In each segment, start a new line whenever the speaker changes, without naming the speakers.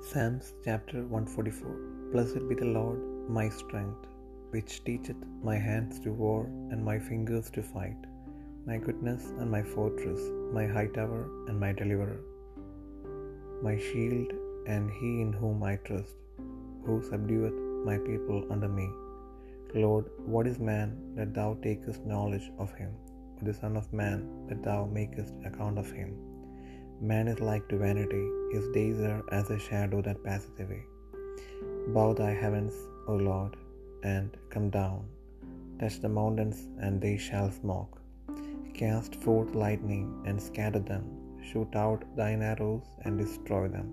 Psalms chapter 144 Blessed be the Lord my strength, which teacheth my hands to war and my fingers to fight, my goodness and my fortress, my high tower and my deliverer, my shield and he in whom I trust, who subdueth my people under me. Lord, what is man that thou takest knowledge of him, the Son of man that thou makest account of him? Man is like to vanity, his days are as a shadow that passeth away. Bow thy heavens, O Lord, and come down. Touch the mountains, and they shall smoke. Cast forth lightning, and scatter them. Shoot out thine arrows, and destroy them.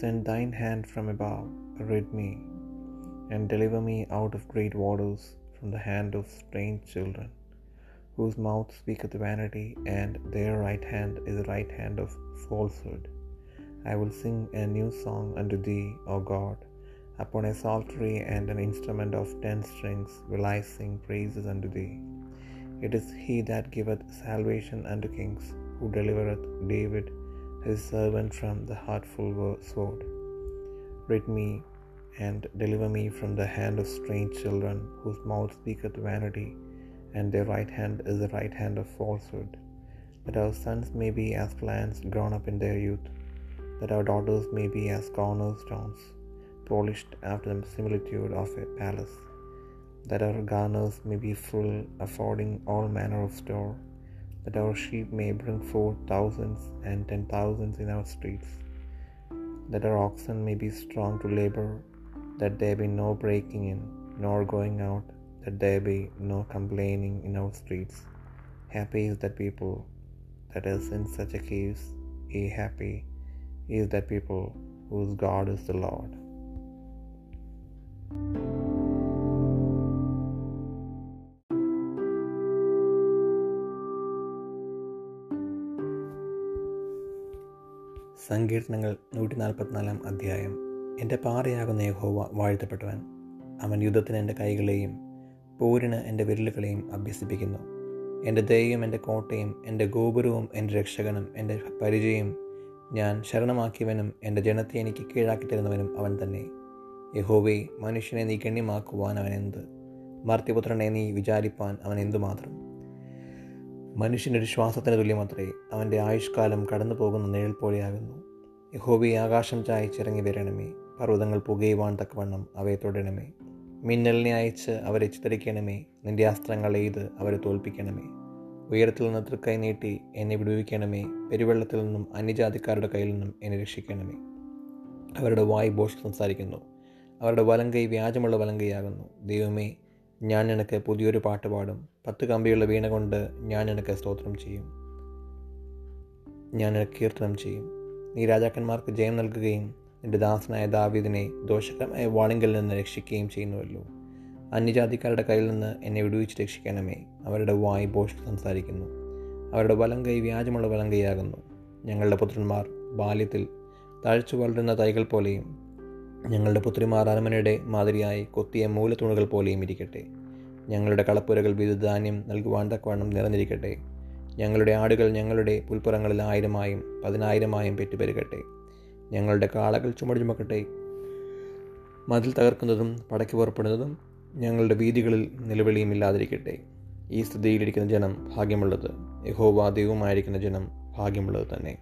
Send thine hand from above, rid me, and deliver me out of great waters, from the hand of strange children whose mouth speaketh vanity, and their right hand is the right hand of falsehood. I will sing a new song unto thee, O God. Upon a psaltery and an instrument of ten strings will I sing praises unto thee. It is he that giveth salvation unto kings, who delivereth David his servant from the hurtful sword. Rid me and deliver me from the hand of strange children, whose mouth speaketh vanity and their right hand is the right hand of falsehood. That our sons may be as plants grown up in their youth, that our daughters may be as cornerstones, polished after the similitude of a palace, that our garners may be full, affording all manner of store, that our sheep may bring forth thousands and ten thousands in our streets, that our oxen may be strong to labor, that there be no breaking in, nor going out, that there be no complaining in our streets. Happy is that people that is in such a case, ye happy is that people whose God is the Lord. സങ്കീർത്തനങ്ങൾ നൂറ്റി നാൽപ്പത്തിനാലാം അധ്യായം എന്റെ പാറയാകുന്ന യഹോവ വാഴ്ത്തപ്പെട്ടവൻ അവൻ യുദ്ധത്തിന് എന്റെ കൈകളെയും പോരിന് എന്റെ വിരലുകളെയും അഭ്യസിപ്പിക്കുന്നു. എന്റെ ദയയും എന്റെ കോട്ടയും എന്റെ ഗോപുരവും എന്റെ രക്ഷകനും എന്റെ പരിചയം ഞാൻ ശരണമാക്കിയവനും എന്റെ ജനത്തെ എനിക്ക് കീഴാക്കി തരുന്നവനും അവൻ തന്നെ. യഹോവേ മനുഷ്യനെ നീ ഗണ്യമാക്കുവാൻ അവൻ എന്ത് മർത്യപുത്രനെ നീ വിചാരിപ്പാൻ അവൻ എന്തുമാത്രം മനുഷ്യന്റെ മനുഷ്യനൊരു ശ്വാസത്തിന് തുല്യമത്രേ അവന്റെ ആയുഷ്കാലം കടന്നു പോകുന്ന നിഴൽ പോലെയാകുന്നു. യഹോവി ആകാശം ചായച്ചിറങ്ങി വരണമേ പർവതങ്ങൾ പുകയുവാൻ തക്കവണ്ണം അവയെ തുടരണമേ മിന്നലിനെ അയച്ച് അവരെ ചിതറിക്കണമേ. നിന്റെ അസ്ത്രങ്ങൾ എയ്ത് അവരെ തോൽപ്പിക്കണമേ. ഉയരത്തിൽ നിന്ന് തൃക്കൈ നീട്ടി എന്നെ വിടുവിക്കണമേ. പെരുവെള്ളത്തിൽ നിന്നും അന്യജാതിക്കാരുടെ കയ്യിൽ നിന്നും എന്നെ രക്ഷിക്കണമേ. അവരുടെ വായ് ബോഷ് സംസാരിക്കുന്നു. അവരുടെ വലങ്കൈ വ്യാജമുള്ള വലങ്കൈയാകുന്നു. ദൈവമേ ഞാൻ നിനക്ക് പുതിയൊരു പാട്ട് പാടും. പത്ത് കമ്പിയുള്ള വീണ കൊണ്ട് ഞാൻ നിനക്ക് സ്തോത്രം ചെയ്യും. ഞാൻ നിനക്ക് കീർത്തനം ചെയ്യും. നീ രാജാക്കന്മാർക്ക് ജയം നൽകുകയും നിന്റെ ദാസനായ ദാവീദിനെ ദോഷകരമായ വാണിങ്കിൽ നിന്ന് രക്ഷിക്കുകയും ചെയ്യുന്നുവല്ലോ. അന്യജാതിക്കാരുടെ കയ്യിൽ നിന്ന് എന്നെ വിടുവിച്ച് രക്ഷിക്കണമേ. അവരുടെ വായ് ബോഷ് സംസാരിക്കുന്നു. അവരുടെ വലം കൈ വ്യാജമുള്ള വലം കൈയാകുന്നു. ഞങ്ങളുടെ പുത്രന്മാർ ബാല്യത്തിൽ താഴ്ച വളരുന്ന തൈകൾ പോലെയും ഞങ്ങളുടെ പുത്രിമാർ അരമനയുടെ മാതിരിയായി കൊത്തിയ മൂലത്തുണുകൾ പോലെയും ഇരിക്കട്ടെ. ഞങ്ങളുടെ കളപ്പുരകൾ വിധധാന്യം നൽകുവാൻ തക്കവണ്ണം നിറഞ്ഞിരിക്കട്ടെ. ഞങ്ങളുടെ ആടുകൾ ഞങ്ങളുടെ പുൽപ്പുറങ്ങളിൽ ആയിരമായും പതിനായിരമായും പെറ്റുപെരുകട്ടെ. ഞങ്ങളുടെ കാളകൾ ചുമട് ചുമക്കട്ടെ മതിൽ തകർക്കുന്നതും പടയ്ക്ക് പുറപ്പെടുന്നതും ഞങ്ങളുടെ വീതികളിൽ നിലവിളിയും ഇല്ലാതിരിക്കട്ടെ ഈ സ്ഥിതിയിലിരിക്കുന്ന ജനം ഭാഗ്യമുള്ളത്. യഹോവാ ദൈവമായിരിക്കുന്ന ജനം ഭാഗ്യമുള്ളത് തന്നെ.